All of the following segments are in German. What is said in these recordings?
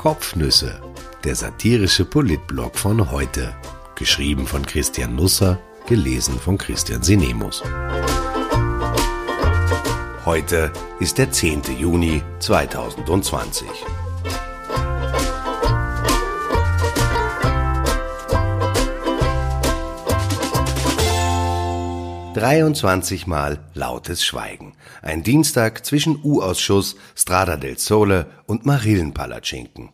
Kopfnüsse, der satirische Politblog von heute. Geschrieben von Christian Nusser, gelesen von Christian Sinemus. Heute ist der 10. Juni 2020. 23 Mal lautes Schweigen. Ein Dienstag zwischen U-Ausschuss, Strada del Sole und Marillenpalatschinken.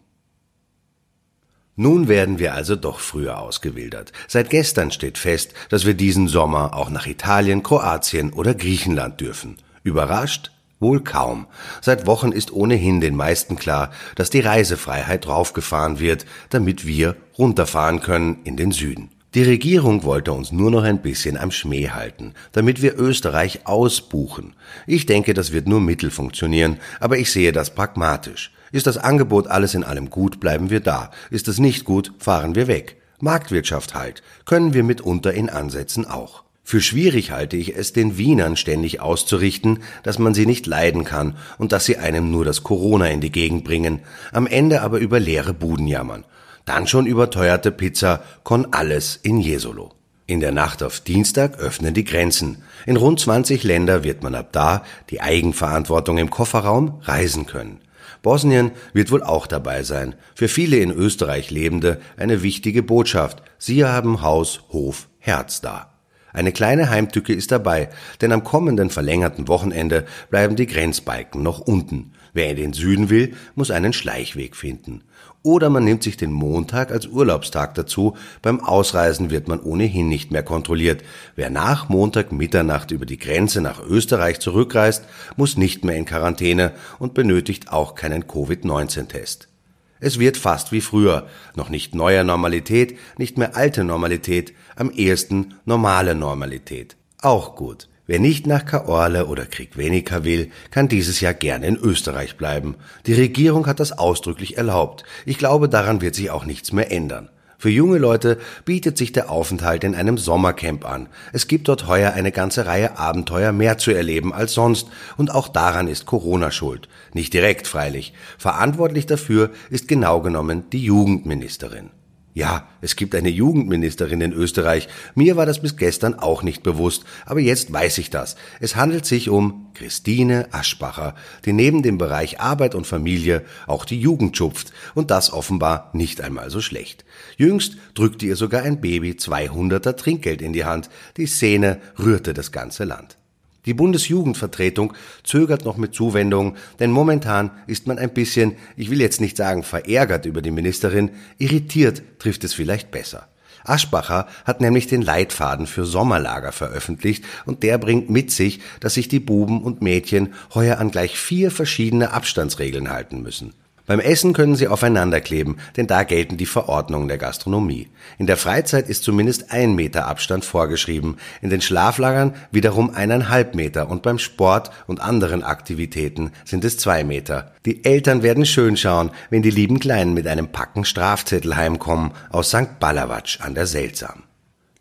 Nun werden wir also doch früher ausgewildert. Seit gestern steht fest, dass wir diesen Sommer auch nach Italien, Kroatien oder Griechenland dürfen. Überrascht? Wohl kaum. Seit Wochen ist ohnehin den meisten klar, dass die Reisefreiheit draufgefahren wird, damit wir runterfahren können in den Süden. Die Regierung wollte uns nur noch ein bisschen am Schmäh halten, damit wir Österreich ausbuchen. Ich denke, das wird nur mittel funktionieren, aber ich sehe das pragmatisch. Ist das Angebot alles in allem gut, bleiben wir da. Ist es nicht gut, fahren wir weg. Marktwirtschaft halt, können wir mitunter in Ansätzen auch. Für schwierig halte ich es, den Wienern ständig auszurichten, dass man sie nicht leiden kann und dass sie einem nur das Corona in die Gegend bringen, am Ende aber über leere Buden jammern. Dann schon überteuerte Pizza con alles in Jesolo. In der Nacht auf Dienstag öffnen die Grenzen. In rund 20 Länder wird man ab da die Eigenverantwortung im Kofferraum reisen können. Bosnien wird wohl auch dabei sein. Für viele in Österreich Lebende eine wichtige Botschaft. Sie haben Haus, Hof, Herz da. Eine kleine Heimtücke ist dabei, denn am kommenden verlängerten Wochenende bleiben die Grenzbalken noch unten. Wer in den Süden will, muss einen Schleichweg finden. Oder man nimmt sich den Montag als Urlaubstag dazu. Beim Ausreisen wird man ohnehin nicht mehr kontrolliert. Wer nach Montag Mitternacht über die Grenze nach Österreich zurückreist, muss nicht mehr in Quarantäne und benötigt auch keinen Covid-19-Test. Es wird fast wie früher, noch nicht neue Normalität, nicht mehr alte Normalität, am ehesten normale Normalität. Auch gut. Wer nicht nach Kaorle oder Kriegwenica will, kann dieses Jahr gerne in Österreich bleiben. Die Regierung hat das ausdrücklich erlaubt. Ich glaube, daran wird sich auch nichts mehr ändern. Für junge Leute bietet sich der Aufenthalt in einem Sommercamp an. Es gibt dort heuer eine ganze Reihe Abenteuer mehr zu erleben als sonst, und auch daran ist Corona schuld. Nicht direkt freilich. Verantwortlich dafür ist genau genommen die Jugendministerin. Ja, es gibt eine Jugendministerin in Österreich. Mir war das bis gestern auch nicht bewusst, aber jetzt weiß ich das. Es handelt sich um Christine Aschbacher, die neben dem Bereich Arbeit und Familie auch die Jugend schupft und das offenbar nicht einmal so schlecht. Jüngst drückte ihr sogar ein Baby 200er Trinkgeld in die Hand. Die Szene rührte das ganze Land. Die Bundesjugendvertretung zögert noch mit Zuwendung, denn momentan ist man ein bisschen, ich will jetzt nicht sagen verärgert über die Ministerin, irritiert trifft es vielleicht besser. Aschbacher hat nämlich den Leitfaden für Sommerlager veröffentlicht und der bringt mit sich, dass sich die Buben und Mädchen heuer an gleich vier verschiedene Abstandsregeln halten müssen. Beim Essen können sie aufeinander kleben, denn da gelten die Verordnungen der Gastronomie. In der Freizeit ist zumindest ein Meter Abstand vorgeschrieben, in den Schlaflagern wiederum eineinhalb Meter und beim Sport und anderen Aktivitäten sind es zwei Meter. Die Eltern werden schön schauen, wenn die lieben Kleinen mit einem Packen Strafzettel heimkommen aus St. Ballawatsch an der Seltsam.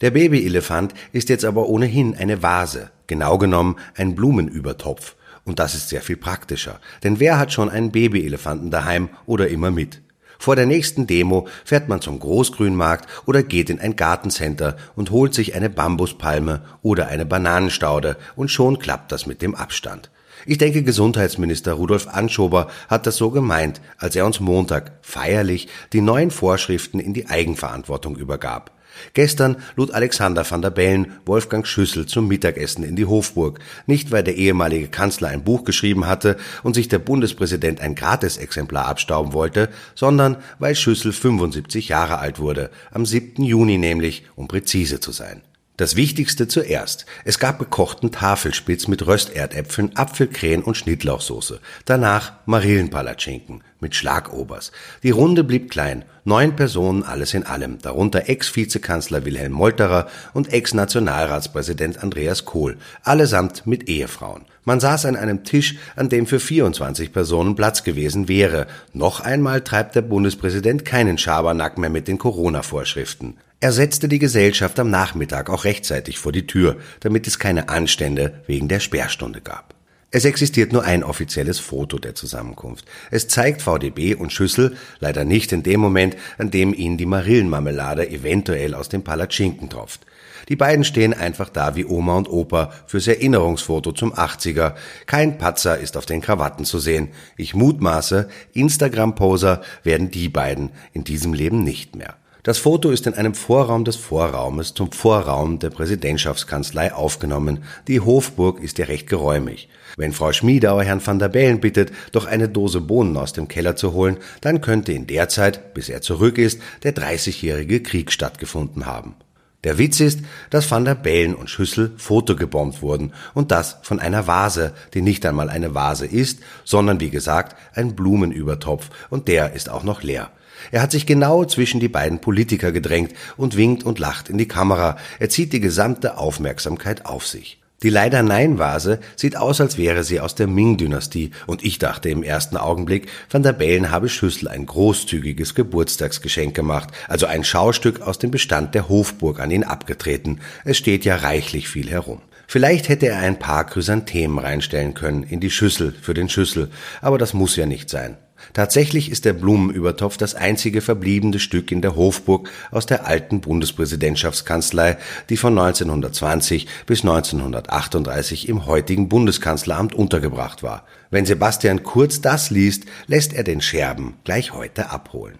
Der Babyelefant ist jetzt aber ohnehin eine Vase, genau genommen ein Blumenübertopf. Und das ist sehr viel praktischer. Denn wer hat schon einen Babyelefanten daheim oder immer mit? Vor der nächsten Demo fährt man zum Großgrünmarkt oder geht in ein Gartencenter und holt sich eine Bambuspalme oder eine Bananenstaude und schon klappt das mit dem Abstand. Ich denke, Gesundheitsminister Rudolf Anschober hat das so gemeint, als er uns Montag feierlich die neuen Vorschriften in die Eigenverantwortung übergab. Gestern lud Alexander van der Bellen Wolfgang Schüssel zum Mittagessen in die Hofburg, nicht weil der ehemalige Kanzler ein Buch geschrieben hatte und sich der Bundespräsident ein Gratisexemplar abstauben wollte, sondern weil Schüssel 75 Jahre alt wurde, am 7. Juni nämlich, um präzise zu sein. Das Wichtigste zuerst. Es gab gekochten Tafelspitz mit Rösterdäpfeln, Apfelkrähen und Schnittlauchsoße. Danach Marillenpalatschinken mit Schlagobers. Die Runde blieb klein. Neun Personen alles in allem, darunter Ex-Vizekanzler Wilhelm Molterer und Ex-Nationalratspräsident Andreas Kohl, allesamt mit Ehefrauen. Man saß an einem Tisch, an dem für 24 Personen Platz gewesen wäre. Noch einmal treibt der Bundespräsident keinen Schabernack mehr mit den Corona-Vorschriften. Er setzte die Gesellschaft am Nachmittag auch rechtzeitig vor die Tür, damit es keine Anstände wegen der Sperrstunde gab. Es existiert nur ein offizielles Foto der Zusammenkunft. Es zeigt VDB und Schüssel leider nicht in dem Moment, an dem ihnen die Marillenmarmelade eventuell aus dem Palatschinken tropft. Die beiden stehen einfach da wie Oma und Opa fürs Erinnerungsfoto zum 80er. Kein Patzer ist auf den Krawatten zu sehen. Ich mutmaße, Instagram-Poser werden die beiden in diesem Leben nicht mehr. Das Foto ist in einem Vorraum des Vorraumes zum Vorraum der Präsidentschaftskanzlei aufgenommen. Die Hofburg ist ja recht geräumig. Wenn Frau Schmiedauer Herrn van der Bellen bittet, doch eine Dose Bohnen aus dem Keller zu holen, dann könnte in der Zeit, bis er zurück ist, der 30-jährige Krieg stattgefunden haben. Der Witz ist, dass Van der Bellen und Schüssel fotogebombt wurden und das von einer Vase, die nicht einmal eine Vase ist, sondern wie gesagt ein Blumenübertopf und der ist auch noch leer. Er hat sich genau zwischen die beiden Politiker gedrängt und winkt und lacht in die Kamera. Er zieht die gesamte Aufmerksamkeit auf sich. Die leider Nein-Vase sieht aus, als wäre sie aus der Ming-Dynastie, und ich dachte im ersten Augenblick, Van der Bellen habe Schüssel ein großzügiges Geburtstagsgeschenk gemacht, also ein Schaustück aus dem Bestand der Hofburg an ihn abgetreten. Es steht ja reichlich viel herum. Vielleicht hätte er ein paar Chrysanthemen reinstellen können in die Schüssel für den Schüssel, aber das muss ja nicht sein. Tatsächlich ist der Blumenübertopf das einzige verbliebene Stück in der Hofburg aus der alten Bundespräsidentschaftskanzlei, die von 1920 bis 1938 im heutigen Bundeskanzleramt untergebracht war. Wenn Sebastian Kurz das liest, lässt er den Scherben gleich heute abholen.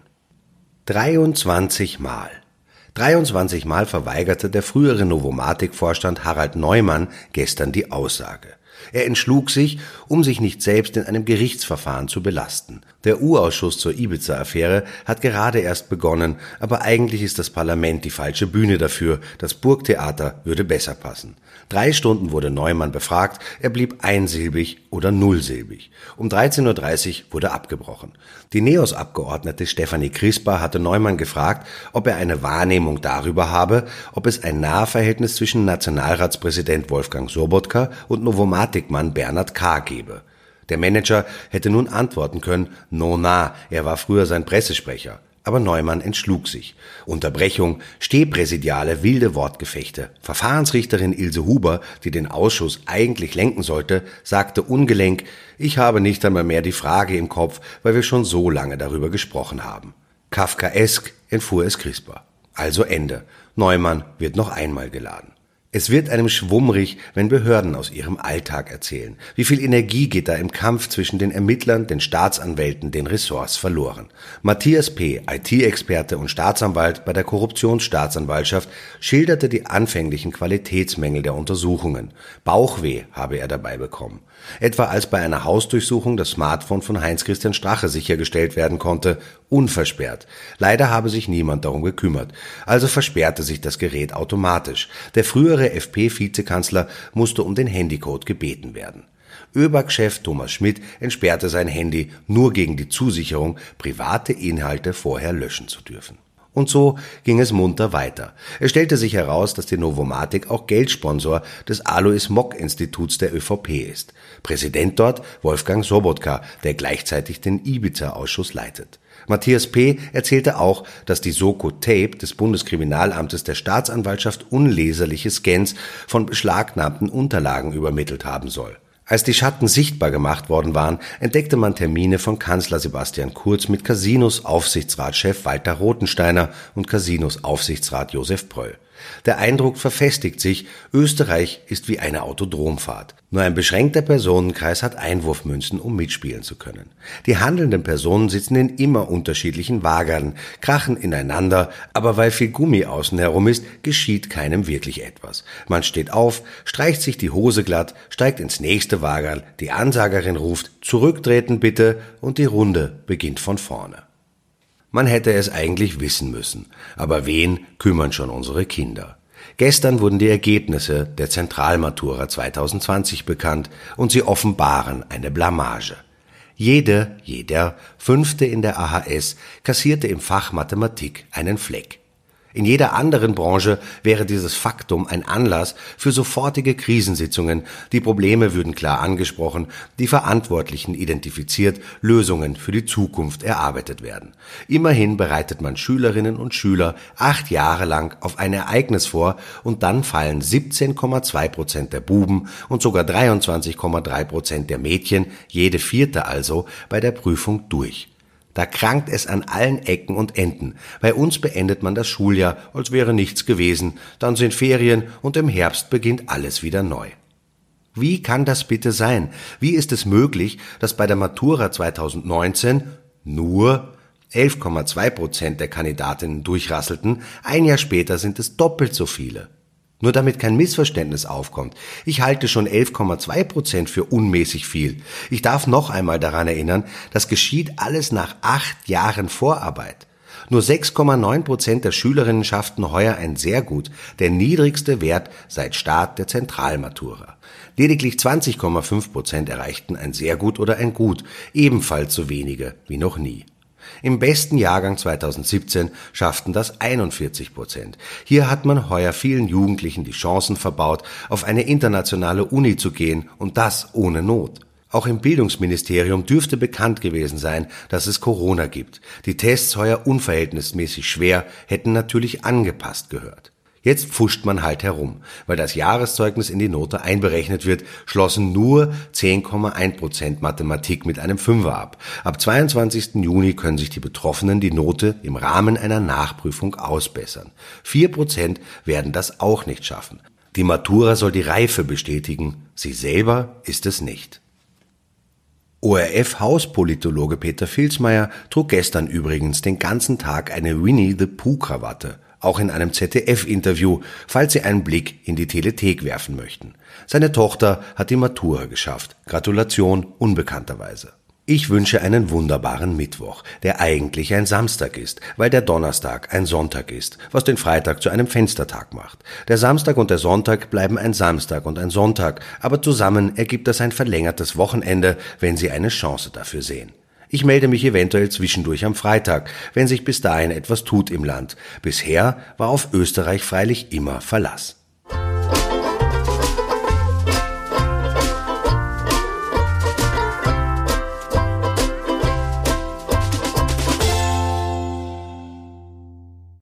23 Mal. 23 Mal verweigerte der frühere Novomatic-Vorstand Harald Neumann gestern die Aussage. Er entschlug sich, um sich nicht selbst in einem Gerichtsverfahren zu belasten. Der U-Ausschuss zur Ibiza-Affäre hat gerade erst begonnen, aber eigentlich ist das Parlament die falsche Bühne dafür. Das Burgtheater würde besser passen. Drei Stunden wurde Neumann befragt, er blieb einsilbig oder nullsilbig. Um 13.30 Uhr wurde abgebrochen. Die NEOS-Abgeordnete Stefanie Crispa hatte Neumann gefragt, ob er eine Wahrnehmung darüber habe, ob es ein Nahverhältnis zwischen Nationalratspräsident Wolfgang Sobotka und Novomatic-Mann Bernhard K. gebe. Der Manager hätte nun antworten können, no na, er war früher sein Pressesprecher. Aber Neumann entschlug sich. Unterbrechung, stehpräsidiale wilde Wortgefechte. Verfahrensrichterin Ilse Huber, die den Ausschuss eigentlich lenken sollte, sagte ungelenk, ich habe nicht einmal mehr die Frage im Kopf, weil wir schon so lange darüber gesprochen haben. Kafkaesk entfuhr es Crisper. Also Ende. Neumann wird noch einmal geladen. Es wird einem schwummrig, wenn Behörden aus ihrem Alltag erzählen. Wie viel Energie geht da im Kampf zwischen den Ermittlern, den Staatsanwälten, den Ressorts verloren? Matthias P., IT-Experte und Staatsanwalt bei der Korruptionsstaatsanwaltschaft, schilderte die anfänglichen Qualitätsmängel der Untersuchungen. Bauchweh habe er dabei bekommen. Etwa als bei einer Hausdurchsuchung das Smartphone von Heinz-Christian Strache sichergestellt werden konnte, unversperrt. Leider habe sich niemand darum gekümmert. Also versperrte sich das Gerät automatisch. Der frühere FP-Vizekanzler musste um den Handycode gebeten werden. ÖBAG-Chef Thomas Schmidt entsperrte sein Handy nur gegen die Zusicherung, private Inhalte vorher löschen zu dürfen. Und so ging es munter weiter. Es stellte sich heraus, dass die Novomatic auch Geldsponsor des Alois Mock Instituts der ÖVP ist. Präsident dort Wolfgang Sobotka, der gleichzeitig den Ibiza-Ausschuss leitet. Matthias P. erzählte auch, dass die Soko Tape des Bundeskriminalamtes der Staatsanwaltschaft unleserliche Scans von beschlagnahmten Unterlagen übermittelt haben soll. Als die Schatten sichtbar gemacht worden waren, entdeckte man Termine von Kanzler Sebastian Kurz mit Casinos Aufsichtsratschef Walter Rothensteiner und Casinos Aufsichtsrat Josef Pröll. Der Eindruck verfestigt sich, Österreich ist wie eine Autodromfahrt. Nur ein beschränkter Personenkreis hat Einwurfmünzen, um mitspielen zu können. Die handelnden Personen sitzen in immer unterschiedlichen Wagern, krachen ineinander, aber weil viel Gummi außen herum ist, geschieht keinem wirklich etwas. Man steht auf, streicht sich die Hose glatt, steigt ins nächste Wagerl, die Ansagerin ruft, zurücktreten bitte, und die Runde beginnt von vorne. Man hätte es eigentlich wissen müssen. Aber wen kümmern schon unsere Kinder? Gestern wurden die Ergebnisse der Zentralmatura 2020 bekannt und sie offenbaren eine Blamage. Jede, jeder Fünfte in der AHS kassierte im Fach Mathematik einen Fleck. In jeder anderen Branche wäre dieses Faktum ein Anlass für sofortige Krisensitzungen, die Probleme würden klar angesprochen, die Verantwortlichen identifiziert, Lösungen für die Zukunft erarbeitet werden. Immerhin bereitet man Schülerinnen und Schüler acht Jahre lang auf ein Ereignis vor und dann fallen 17,2 Prozent der Buben und sogar 23,3 Prozent der Mädchen, jede vierte also, bei der Prüfung durch. Da krankt es an allen Ecken und Enden. Bei uns beendet man das Schuljahr, als wäre nichts gewesen, dann sind Ferien und im Herbst beginnt alles wieder neu. Wie kann das bitte sein? Wie ist es möglich, dass bei der Matura 2019 nur 11,2 Prozent der Kandidatinnen durchrasselten, ein Jahr später sind es doppelt so viele. Nur damit kein Missverständnis aufkommt. Ich halte schon 11,2 Prozent für unmäßig viel. Ich darf noch einmal daran erinnern, das geschieht alles nach acht Jahren Vorarbeit. Nur 6,9 Prozent der Schülerinnen schafften heuer ein sehr gut, der niedrigste Wert seit Start der Zentralmatura. Lediglich 20,5 Prozent erreichten ein sehr gut oder ein gut, ebenfalls so wenige wie noch nie. Im besten Jahrgang 2017 schafften das 41 Prozent. Hier hat man heuer vielen Jugendlichen die Chancen verbaut, auf eine internationale Uni zu gehen und das ohne Not. Auch im Bildungsministerium dürfte bekannt gewesen sein, dass es Corona gibt. Die Tests heuer unverhältnismäßig schwer hätten natürlich angepasst gehört. Jetzt pfuscht man halt herum. Weil das Jahreszeugnis in die Note einberechnet wird, schlossen nur 10,1 Prozent Mathematik mit einem Fünfer ab. Ab 22. Juni können sich die Betroffenen die Note im Rahmen einer Nachprüfung ausbessern. Vier Prozent werden das auch nicht schaffen. Die Matura soll die Reife bestätigen, sie selber ist es nicht. ORF-Hauspolitologe Peter Filzmeier trug gestern übrigens den ganzen Tag eine Winnie the Pooh-Krawatte auch in einem ZDF-Interview, falls Sie einen Blick in die Telethek werfen möchten. Seine Tochter hat die Matura geschafft. Gratulation unbekannterweise. Ich wünsche einen wunderbaren Mittwoch, der eigentlich ein Samstag ist, weil der Donnerstag ein Sonntag ist, was den Freitag zu einem Fenstertag macht. Der Samstag und der Sonntag bleiben ein Samstag und ein Sonntag, aber zusammen ergibt das ein verlängertes Wochenende, wenn Sie eine Chance dafür sehen. Ich melde mich eventuell zwischendurch am Freitag, wenn sich bis dahin etwas tut im Land. Bisher war auf Österreich freilich immer Verlass.